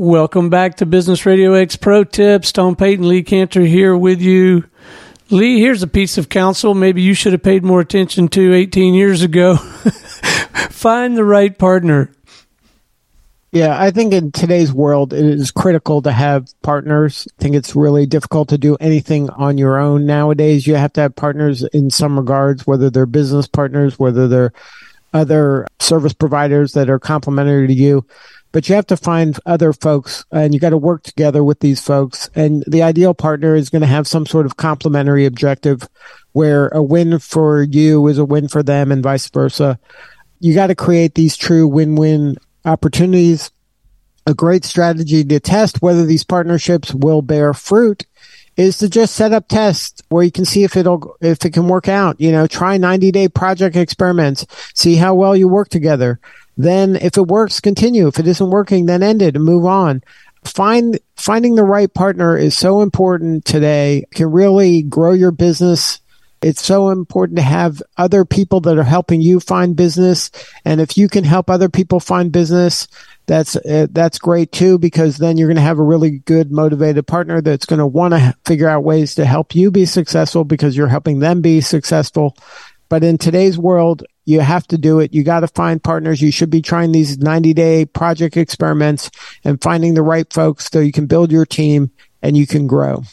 Welcome back to Business RadioX Pro Tips. Stone Payton, Lee Kantor here with you. Lee, here's a piece of counsel maybe you should have paid more attention to 18 years ago. Find the right partner. Yeah, I think in today's world, it is critical to have partners. I think it's really difficult to do anything on your own nowadays. You have to have partners in some regards, whether they're business partners, whether they're other service providers that are complementary to you but you have to find other folks and you got to work together with these folks. And the ideal partner is going to have some sort of complementary objective where a win for you is a win for them and vice versa. You got to create these true win-win opportunities. A great strategy to test whether these partnerships will bear fruit is to just set up tests where you can see if it'll if it can work out. You know, try 90 day project experiments, see how well you work together then if it works, continue. If it isn't working, then end it and move on. Find finding the right partner is so important today. It can really grow your business. It's so important to have other people that are helping you find business. And if you can help other people find business, that's uh, that's great too because then you're going to have a really good motivated partner that's going to want to figure out ways to help you be successful because you're helping them be successful but in today's world, you have to do it. You got to find partners. You should be trying these 90 day project experiments and finding the right folks so you can build your team and you can grow.